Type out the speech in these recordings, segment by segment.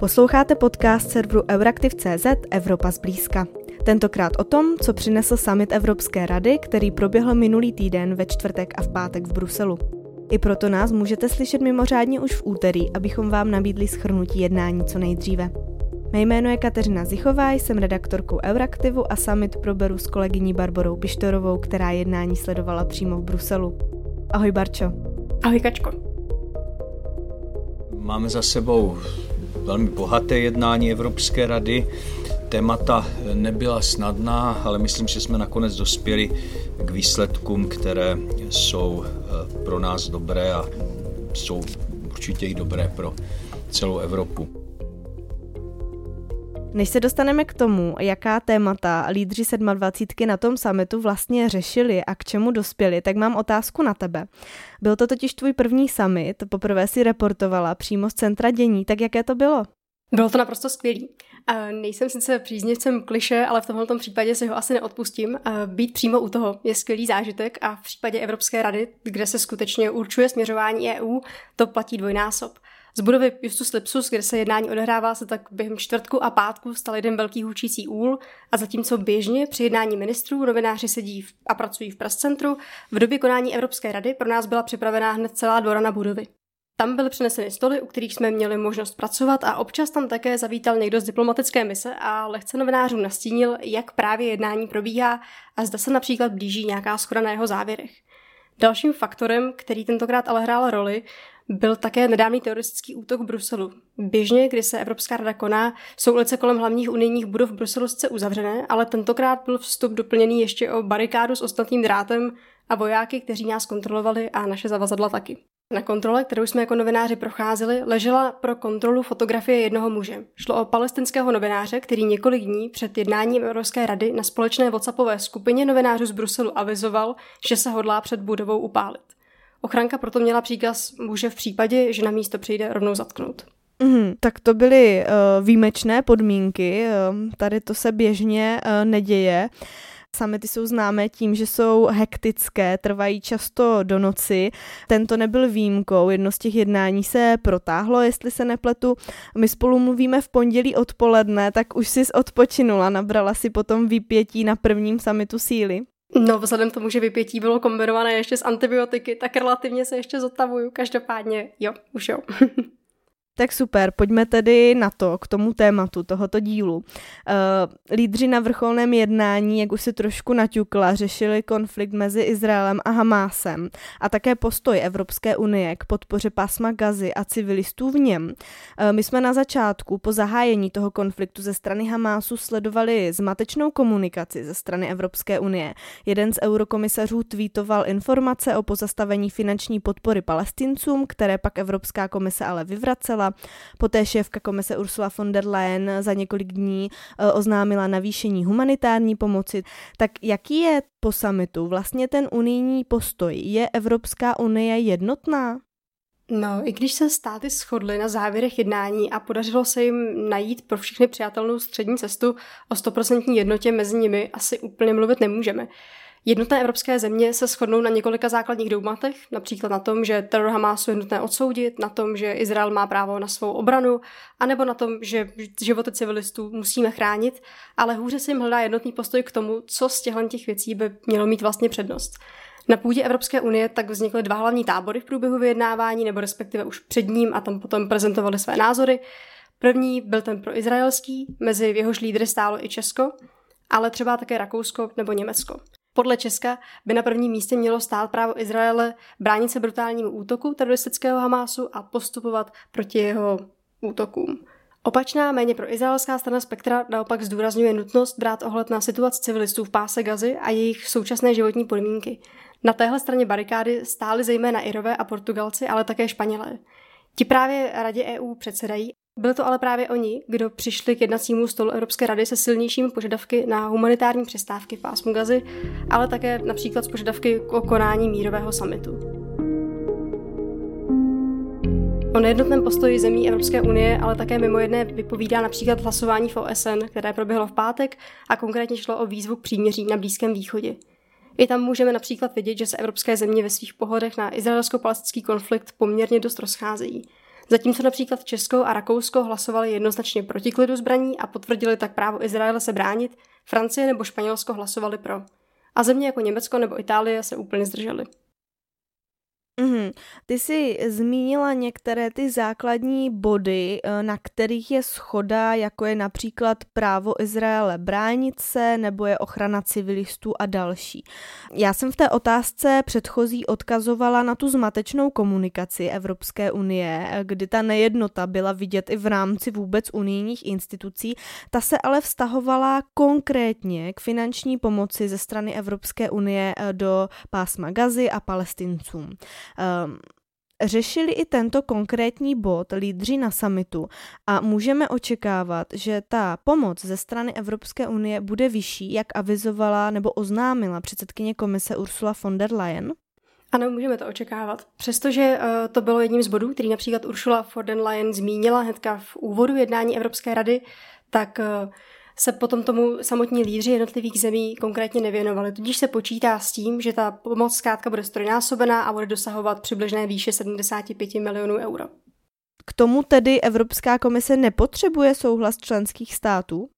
Posloucháte podcast serveru Euraktiv.cz Evropa zblízka. Tentokrát o tom, co přinesl summit Evropské rady, který proběhl minulý týden ve čtvrtek a v pátek v Bruselu. I proto nás můžete slyšet mimořádně už v úterý, abychom vám nabídli schrnutí jednání co nejdříve. Mé jméno je Kateřina Zichová, jsem redaktorkou Euraktivu a summit proberu s kolegyní Barborou Pištorovou, která jednání sledovala přímo v Bruselu. Ahoj Barčo. Ahoj Kačko. Máme za sebou velmi bohaté jednání Evropské rady. Témata nebyla snadná, ale myslím, že jsme nakonec dospěli k výsledkům, které jsou eh, pro nás dobré a jsou určitě i dobré pro celou Evropu. Než se dostaneme k tomu, jaká témata lídři 27 na tom summitu vlastně řešili a k čemu dospěli, tak mám otázku na tebe. Byl to totiž tvůj první summit, poprvé si reportovala přímo z centra dění, tak jaké to bylo? Bylo to naprosto skvělý. Nejsem sice příznivcem kliše, ale v tomto případě si ho asi neodpustím. Být přímo u toho je skvělý zážitek a v případě Evropské rady, kde se skutečně určuje směřování EU, to platí dvojnásob. Z budovy Justus Lipsus, kde se jednání odehrává, se tak během čtvrtku a pátku stal jeden velký hučící úl a zatímco běžně při jednání ministrů novináři sedí a pracují v press-centru, v době konání Evropské rady pro nás byla připravená hned celá dvora na budovy. Tam byly přineseny stoly, u kterých jsme měli možnost pracovat a občas tam také zavítal někdo z diplomatické mise a lehce novinářům nastínil, jak právě jednání probíhá a zda se například blíží nějaká schoda na jeho závěrech. Dalším faktorem, který tentokrát ale hrál roli, byl také nedávný teroristický útok v Bruselu. Běžně, kdy se Evropská rada koná, jsou ulice kolem hlavních unijních budov v Bruselu sice uzavřené, ale tentokrát byl vstup doplněný ještě o barikádu s ostatním drátem a vojáky, kteří nás kontrolovali a naše zavazadla taky. Na kontrole, kterou jsme jako novináři procházeli, ležela pro kontrolu fotografie jednoho muže. Šlo o palestinského novináře, který několik dní před jednáním Evropské rady na společné WhatsAppové skupině novinářů z Bruselu avizoval, že se hodlá před budovou upálit. Ochranka proto měla příkaz muže v případě, že na místo přijde rovnou zatknout. Mm, tak to byly uh, výjimečné podmínky, uh, tady to se běžně uh, neděje. Samity jsou známé tím, že jsou hektické, trvají často do noci. Tento nebyl výjimkou, jedno z těch jednání se protáhlo, jestli se nepletu. My spolu mluvíme v pondělí odpoledne, tak už jsi odpočinula, nabrala si potom výpětí na prvním samitu síly. No, vzhledem k tomu, že vypětí bylo kombinované ještě s antibiotiky, tak relativně se ještě zotavuju. Každopádně, jo, už jo. Tak super, pojďme tedy na to, k tomu tématu tohoto dílu. Uh, lídři na vrcholném jednání, jak už si trošku naťukla, řešili konflikt mezi Izraelem a Hamásem a také postoj Evropské unie k podpoře pásma Gazy a civilistů v něm. Uh, my jsme na začátku po zahájení toho konfliktu ze strany Hamásu sledovali zmatečnou komunikaci ze strany Evropské unie. Jeden z eurokomisařů tweetoval informace o pozastavení finanční podpory palestincům, které pak Evropská komise ale vyvracela Poté šéfka komise Ursula von der Leyen za několik dní eh, oznámila navýšení humanitární pomoci. Tak jaký je po samitu vlastně ten unijní postoj? Je Evropská unie jednotná? No, i když se státy shodly na závěrech jednání a podařilo se jim najít pro všechny přijatelnou střední cestu o 100% jednotě mezi nimi, asi úplně mluvit nemůžeme. Jednotné evropské země se shodnou na několika základních dogmatech, například na tom, že teror Hamásu je nutné odsoudit, na tom, že Izrael má právo na svou obranu, anebo na tom, že životy civilistů musíme chránit, ale hůře se jim hledá jednotný postoj k tomu, co z těchto těch věcí by mělo mít vlastně přednost. Na půdě Evropské unie tak vznikly dva hlavní tábory v průběhu vyjednávání, nebo respektive už před ním a tam potom prezentovali své názory. První byl ten pro izraelský, mezi jehož lídry stálo i Česko, ale třeba také Rakousko nebo Německo. Podle Česka by na prvním místě mělo stát právo Izraele bránit se brutálnímu útoku teroristického Hamásu a postupovat proti jeho útokům. Opačná, méně pro izraelská strana spektra naopak zdůrazňuje nutnost brát ohled na situaci civilistů v páse Gazy a jejich současné životní podmínky. Na téhle straně barikády stály zejména Irové a Portugalci, ale také Španělé. Ti právě Radě EU předsedají byli to ale právě oni, kdo přišli k jednacímu stolu Evropské rady se silnějšími požadavky na humanitární přestávky v pásmu Gazy, ale také například z požadavky o konání mírového samitu. O nejednotném postoji zemí Evropské unie ale také mimo jedné vypovídá například hlasování v OSN, které proběhlo v pátek a konkrétně šlo o výzvu k příměří na Blízkém východě. I tam můžeme například vidět, že se evropské země ve svých pohledech na izraelsko-palestinský konflikt poměrně dost rozcházejí. Zatímco například Česko a Rakousko hlasovali jednoznačně proti klidu zbraní a potvrdili tak právo Izraele se bránit, Francie nebo Španělsko hlasovali pro. A země jako Německo nebo Itálie se úplně zdržely. Mm-hmm. Ty jsi zmínila některé ty základní body, eh, na kterých je schoda, jako je například právo Izraele bránit se, nebo je ochrana civilistů a další. Já jsem v té otázce předchozí odkazovala na tu zmatečnou komunikaci Evropské unie, kdy ta nejednota byla vidět i v rámci vůbec unijních institucí. Ta se ale vztahovala konkrétně k finanční pomoci ze strany Evropské unie eh, do pásma Gazy a palestincům. Um, řešili i tento konkrétní bod lídři na samitu a můžeme očekávat, že ta pomoc ze strany Evropské unie bude vyšší, jak avizovala nebo oznámila předsedkyně komise Ursula von der Leyen? Ano, můžeme to očekávat. Přestože uh, to bylo jedním z bodů, který například Ursula von der Leyen zmínila hnedka v úvodu jednání Evropské rady, tak uh, se potom tomu samotní lídři jednotlivých zemí konkrétně nevěnovali. Tudíž se počítá s tím, že ta pomoc zkrátka bude strojnásobená a bude dosahovat přibližné výše 75 milionů euro. K tomu tedy Evropská komise nepotřebuje souhlas členských států?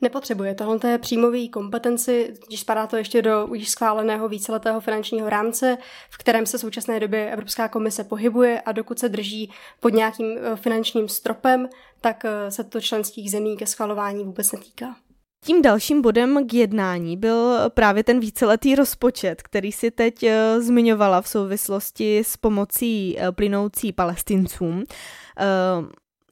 Nepotřebuje. Tohle je příjmový kompetenci, když spadá to ještě do už schváleného víceletého finančního rámce, v kterém se v současné době Evropská komise pohybuje a dokud se drží pod nějakým eh, finančním stropem, tak eh, se to členských zemí ke schvalování vůbec netýká. Tím dalším bodem k jednání byl právě ten víceletý rozpočet, který si teď eh, zmiňovala v souvislosti s pomocí plynoucí palestincům.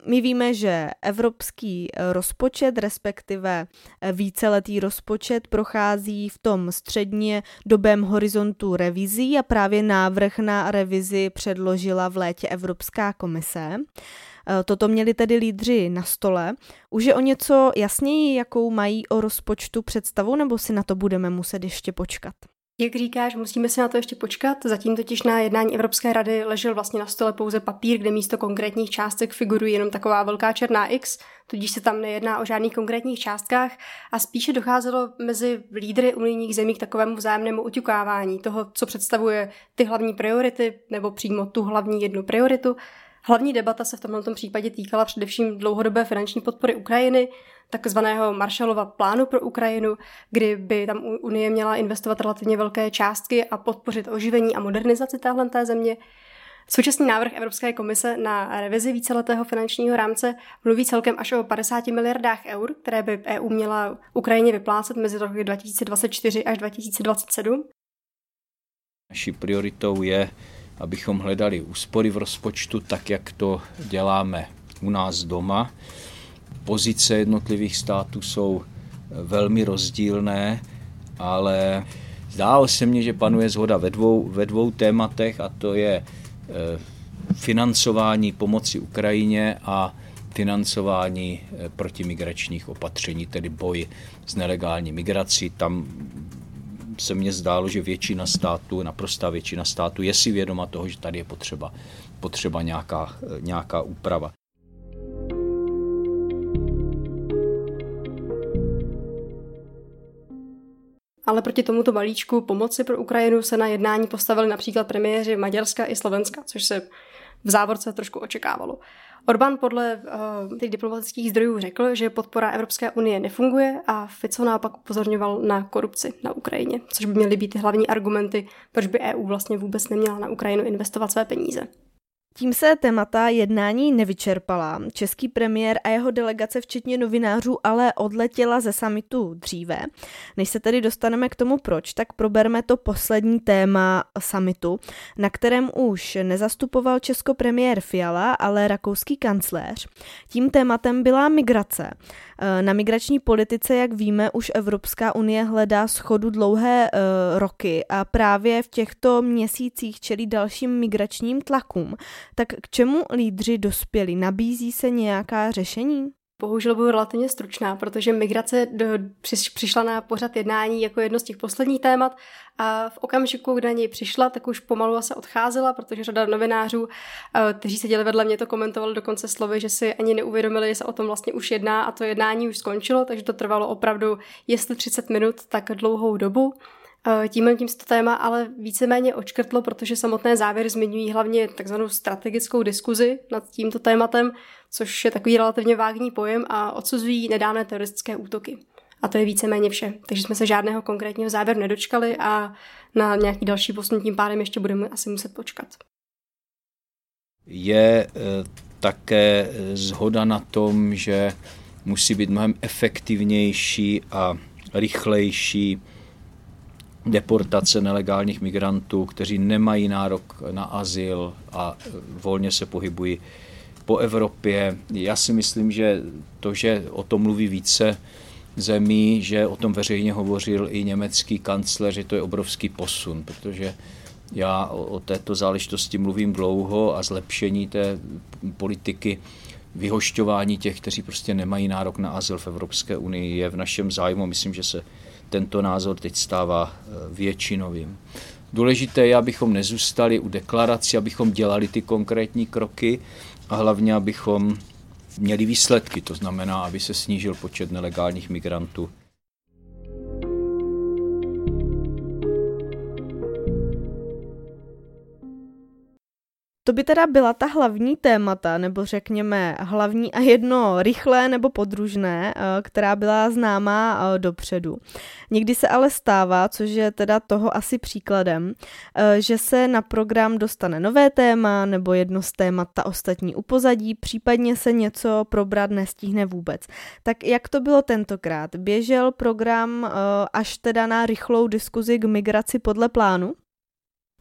My víme, že evropský eh, rozpočet, respektive eh, víceletý rozpočet, prochází v tom středně dobém horizontu revizí a právě návrh na revizi předložila v létě Evropská komise. Eh, toto měli tedy lídři na stole. Už je o něco jasněji, jakou mají o rozpočtu představu, nebo si na to budeme muset ještě počkat? Jak říkáš, musíme si na to ještě počkat. Zatím totiž na jednání Evropské rady ležel vlastně na stole pouze papír, kde místo konkrétních částek figurují jenom taková velká černá X, tudíž se tam nejedná o žádných konkrétních částkách a spíše docházelo mezi lídry unijních zemí k takovému vzájemnému uťukávání toho, co představuje ty hlavní priority nebo přímo tu hlavní jednu prioritu. Hlavní debata se v tomto případě týkala především dlouhodobé finanční podpory Ukrajiny, takzvaného Marshallova plánu pro Ukrajinu, kdy by tam Unie měla investovat relativně velké částky a podpořit oživení a modernizaci téhle země. Současný návrh Evropské komise na revizi víceletého finančního rámce mluví celkem až o 50 miliardách eur, které by EU měla Ukrajině vyplácet mezi roky 2024 až 2027. Naší prioritou je, abychom hledali úspory v rozpočtu tak, jak to děláme u nás doma pozice jednotlivých států jsou velmi rozdílné, ale zdálo se mně, že panuje zhoda ve dvou, ve dvou tématech a to je eh, financování pomoci Ukrajině a financování eh, protimigračních opatření, tedy boj s nelegální migrací. Tam se mně zdálo, že většina států, naprostá většina států je si vědoma toho, že tady je potřeba, potřeba nějaká, nějaká úprava. Ale proti tomuto balíčku pomoci pro Ukrajinu se na jednání postavili například premiéři Maďarska i Slovenska, což se v závorce trošku očekávalo. Orbán podle uh, těch diplomatických zdrojů řekl, že podpora Evropské unie nefunguje a Fico naopak upozorňoval na korupci na Ukrajině, což by měly být hlavní argumenty, proč by EU vlastně vůbec neměla na Ukrajinu investovat své peníze. Tím se témata jednání nevyčerpala. Český premiér a jeho delegace, včetně novinářů, ale odletěla ze samitu dříve. Než se tedy dostaneme k tomu proč, tak proberme to poslední téma samitu, na kterém už nezastupoval česko premiér Fiala, ale rakouský kancléř. Tím tématem byla migrace. Eh, na migrační politice, jak víme, už Evropská unie hledá schodu dlouhé uh, roky a právě v těchto měsících čelí dalším migračním tlakům. Tak k čemu lídři dospěli? Nabízí se nějaká řešení? Bohužel budu relativně stručná, protože migrace do, přiš, přišla na pořad jednání jako jedno z těch posledních témat a v okamžiku, kdy na něj přišla, tak už pomalu se odcházela, protože řada novinářů, eh, kteří seděli vedle mě, to komentovali dokonce slovy, že si ani neuvědomili, že se o tom vlastně už jedná a to jednání už skončilo, takže to trvalo opravdu, jestli 30 minut, tak dlouhou dobu. Tímhle tím se to téma ale víceméně očkrtlo, protože samotné závěry zmiňují hlavně takzvanou strategickou diskuzi nad tímto tématem, což je takový relativně vágní pojem a odsuzují nedávné teroristické útoky. A to je víceméně vše. Takže jsme se žádného konkrétního závěru nedočkali a na nějaký další posun tím pádem ještě budeme asi muset počkat. Je eh, také zhoda na tom, že musí být mnohem efektivnější a rychlejší deportace nelegálních migrantů, kteří nemají nárok na azyl a volně se pohybují po Evropě. Já si myslím, že to, že o tom mluví více zemí, že o tom veřejně hovořil i německý kancler, že to je obrovský posun, protože já o této záležitosti mluvím dlouho a zlepšení té politiky vyhošťování těch, kteří prostě nemají nárok na azyl v Evropské unii, je v našem zájmu. Myslím, že se tento názor teď stává eh, většinovým. Důležité je, abychom nezůstali u deklarací, abychom dělali ty konkrétní kroky a hlavně, abychom měli výsledky, to znamená, aby se snížil počet nelegálních migrantů To by teda byla ta hlavní témata, nebo řekněme hlavní a jedno rychlé nebo podružné, eh, která byla známá eh, dopředu. Někdy se ale stává, což je teda toho asi příkladem, eh, že se na program dostane nové téma nebo jedno z témat ta ostatní upozadí, případně se něco probrat nestihne vůbec. Tak jak to bylo tentokrát? Běžel program až teda na rychlou diskuzi k migraci podle plánu?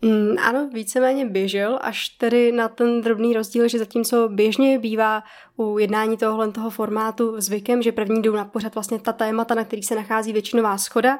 Mm, ano, víceméně běžel, až tedy na ten drobný rozdíl, že zatímco běžně bývá u jednání tohohle toho formátu zvykem, že první jdou na pořad vlastně ta témata, na kterých se nachází většinová schoda,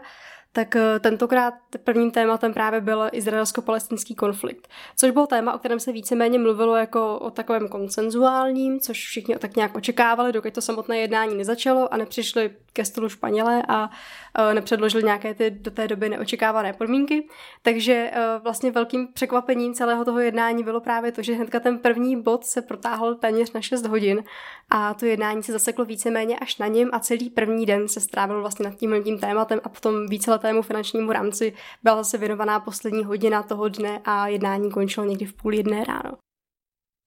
tak eh, tentokrát prvním tématem právě byl izraelsko-palestinský konflikt, což byl téma, o kterém se víceméně mluvilo jako o takovém konsenzuálním, což všichni tak nějak očekávali, dokud to samotné jednání nezačalo a nepřišli ke stolu Španělé a uh, nepředložili nějaké ty do té doby neočekávané podmínky. Takže uh, vlastně velkým překvapením celého toho jednání bylo právě to, že hnedka ten první bod se protáhl téměř na 6 hodin a to jednání se zaseklo víceméně až na něm a celý první den se strávil vlastně nad tím tím tématem a potom víceletému finančnímu rámci byla zase věnovaná poslední hodina toho dne a jednání končilo někdy v půl jedné ráno.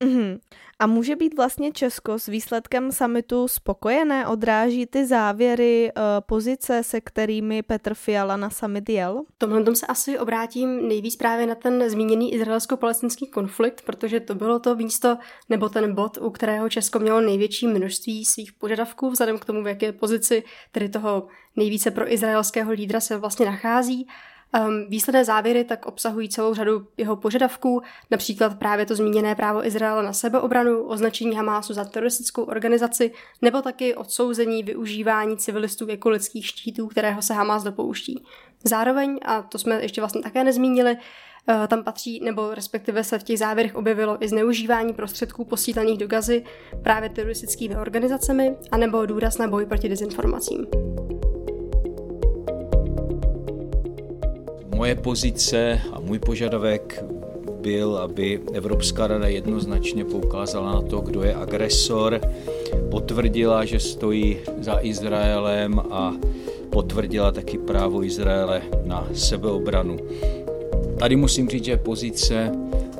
Mm-hmm. A může být vlastně Česko s výsledkem samitu spokojené? Odráží ty závěry, uh, pozice, se kterými Petr Fiala na summit jel? Tomhle tom se asi obrátím nejvíc právě na ten zmíněný izraelsko-palestinský konflikt, protože to bylo to místo nebo ten bod, u kterého Česko mělo největší množství svých požadavků, vzhledem k tomu, v jaké pozici tedy toho nejvíce pro izraelského lídra se vlastně nachází. Um, výsledné závěry tak obsahují celou řadu jeho požadavků, například právě to zmíněné právo Izraela na sebeobranu, označení Hamásu za teroristickou organizaci, nebo taky odsouzení využívání civilistů jako lidských štítů, kterého se Hamás dopouští. Zároveň, a to jsme ještě vlastně také nezmínili, uh, tam patří, nebo respektive se v těch závěrech objevilo i zneužívání prostředků posílených do gazy právě teroristickými organizacemi, anebo důraz na boj proti dezinformacím. Moje pozice a můj požadavek byl, aby Evropská rada jednoznačně poukázala na to, kdo je agresor, potvrdila, že stojí za Izraelem a potvrdila taky právo Izraele na sebeobranu. Tady musím říct, že pozice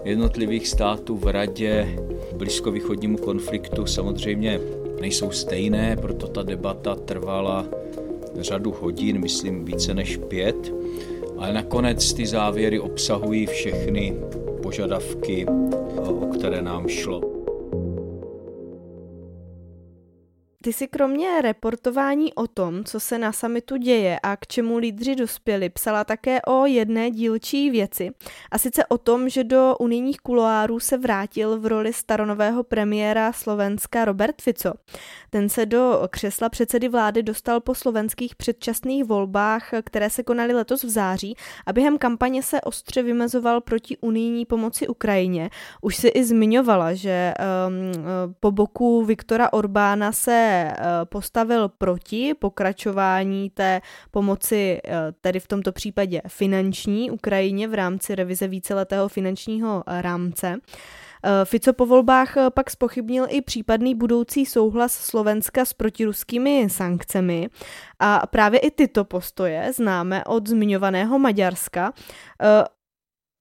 jednotlivých států v radě blízkovýchodnímu konfliktu samozřejmě nejsou stejné, proto ta debata trvala řadu hodin, myslím více než pět ale nakonec ty závěry obsahují všechny požadavky, o které nám šlo. Ty si kromě reportování o tom, co se na samitu děje a k čemu lídři dospěli, psala také o jedné dílčí věci. A sice o tom, že do unijních kuloárů se vrátil v roli staronového premiéra Slovenska Robert Fico. Ten se do křesla předsedy vlády dostal po slovenských předčasných volbách, které se konaly letos v září a během kampaně se ostře vymezoval proti unijní pomoci Ukrajině. Už si i zmiňovala, že um, po boku Viktora Orbána se Eh, postavil proti pokračování té pomoci, eh, tedy v tomto případě finanční Ukrajině v rámci revize víceletého finančního rámce. Fico po volbách pak spochybnil i případný budoucí souhlas Slovenska s protiruskými sankcemi a právě i tyto postoje známe od zmiňovaného Maďarska.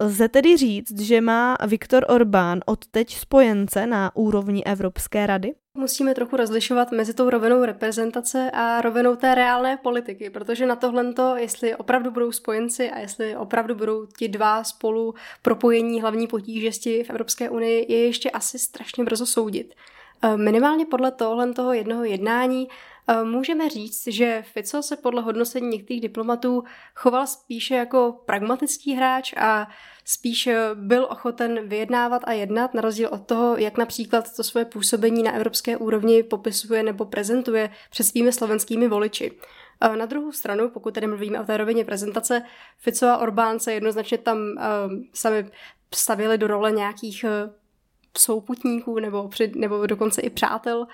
Lze tedy říct, že má Viktor Orbán odteď spojence na úrovni Evropské rady? Musíme trochu rozlišovat mezi tou rovinou reprezentace a rovinou té reálné politiky, protože na tohle, jestli opravdu budou spojenci a jestli opravdu budou ti dva spolu propojení hlavní potížesti v Evropské unii, je ještě asi strašně brzo soudit. Eh, minimálně podle tohle toho jednoho jednání eh, můžeme říct, že Fico se podle hodnocení některých diplomatů choval spíše jako pragmatický hráč a spíš eh, byl ochoten vyjednávat a jednat, na rozdíl od toho, jak například to svoje působení na evropské úrovni popisuje nebo prezentuje před svými slovenskými voliči. Na druhou stranu, pokud tedy mluvíme o té rovině prezentace, Fico a Orbán se jednoznačně tam uh, sami stavili do role nějakých uh, souputníků nebo, při, nebo dokonce i přátel,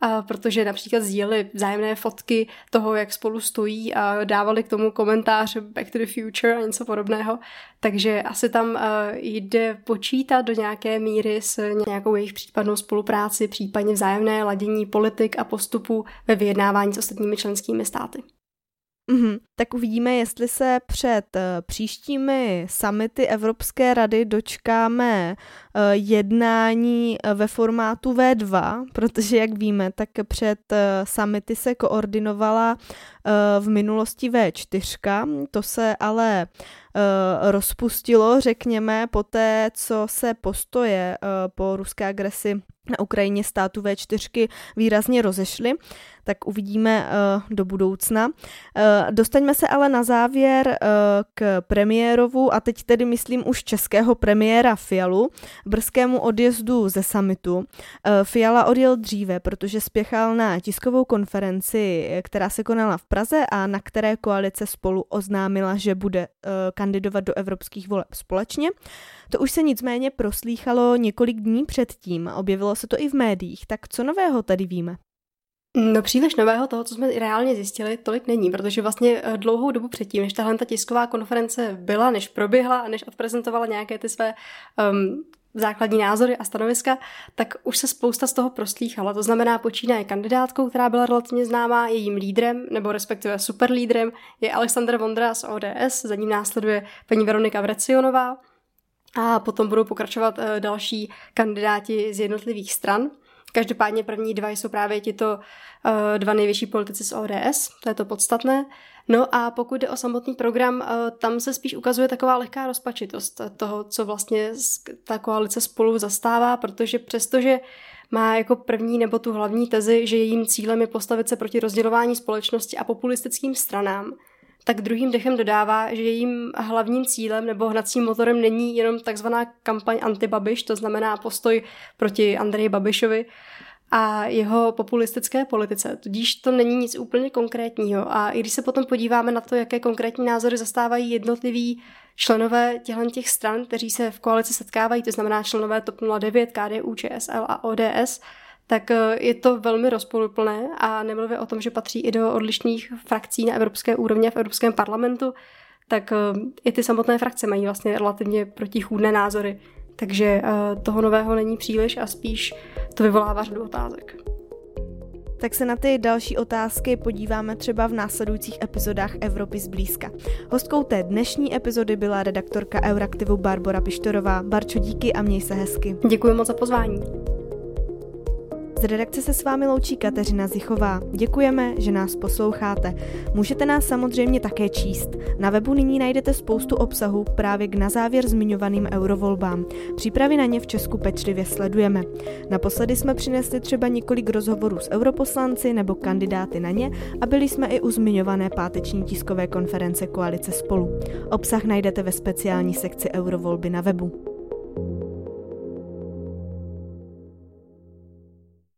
a protože například sdíleli vzájemné fotky toho, jak spolu stojí a dávali k tomu komentář Back to the Future a něco podobného. Takže asi tam uh, jde počítat do nějaké míry s nějakou jejich případnou spolupráci, případně vzájemné ladění politik a postupu ve vyjednávání s ostatními členskými státy. Mm-hmm. Tak uvidíme, jestli se před uh, příštími samity Evropské rady dočkáme uh, jednání uh, ve formátu V2, protože jak víme, tak před samity se koordinovala v minulosti V4, to se ale rozpustilo, řekněme, po té, co se postoje po ruské agresi na Ukrajině státu V4 výrazně rozešly, tak uvidíme do budoucna. Uh, dostaňme se ale na závěr uh, k premiérovu a teď tedy myslím už českého premiéra Fialu, brzkému odjezdu ze samitu. Uh, Fiala odjel dříve, protože spěchal na tiskovou konferenci, která se konala v Praze a na které koalice spolu oznámila, že bude kandidovat do evropských voleb společně. To už se nicméně proslýchalo několik dní předtím, objevilo se to i v médiích, tak co nového tady víme? No příliš nového toho, co jsme reálně zjistili, tolik není, protože vlastně eh, dlouhou dobu předtím, než tahle ta tisková konference byla, než proběhla a než odprezentovala nějaké ty své um, základní názory a stanoviska, tak už se spousta z toho proslýchala. To znamená, počínaje kandidátkou, která byla relativně známá, jejím lídrem, nebo respektive superlídrem, je Alexander Vondra z ODS, za ním následuje paní Veronika Vrecionová a potom budou pokračovat eh, další kandidáti z jednotlivých stran. Každopádně první dva jsou právě tito uh, dva největší politici z ODS, to je to podstatné. No a pokud jde o samotný program, uh, tam se spíš ukazuje taková lehká rozpačitost toho, co vlastně ta koalice spolu zastává, protože přestože má jako první nebo tu hlavní tezi, že jejím cílem je postavit se proti rozdělování společnosti a populistickým stranám, tak druhým dechem dodává, že jejím hlavním cílem nebo hnacím motorem není jenom takzvaná kampaň antibabiš, to znamená postoj proti Andreji Babišovi a jeho populistické politice. Tudíž to není nic úplně konkrétního. A i když se potom podíváme na to, jaké konkrétní názory zastávají jednotliví členové těchto těch stran, kteří se v koalici setkávají, to znamená členové TOP 09, KDU, ČSL a ODS, tak eh, je to velmi rozporuplné a nemluvě o tom, že patří i do odlišných frakcí na evropské úrovni a v Evropském parlamentu, tak eh, i ty samotné frakce mají vlastně relativně protichůdné názory. Takže eh, toho nového není příliš a spíš to vyvolává řadu otázek. Tak se na ty další otázky podíváme třeba v následujících epizodách Evropy zblízka. Hostkou té dnešní epizody byla redaktorka Euraktivu Barbara Pištorová. Barčo, díky a měj se hezky. Děkuji moc za pozvání. Z redakce se s vámi loučí Kateřina Zichová. Děkujeme, že nás posloucháte. Můžete nás samozřejmě také číst. Na webu nyní najdete spoustu obsahu právě k na závěr zmiňovaným eurovolbám. Přípravy na ně v Česku pečlivě sledujeme. Naposledy jsme přinesli třeba několik rozhovorů s europoslanci nebo kandidáty na ně a byli jsme i u zmiňované páteční tiskové konference Koalice spolu. Obsah najdete ve speciální sekci eurovolby na webu.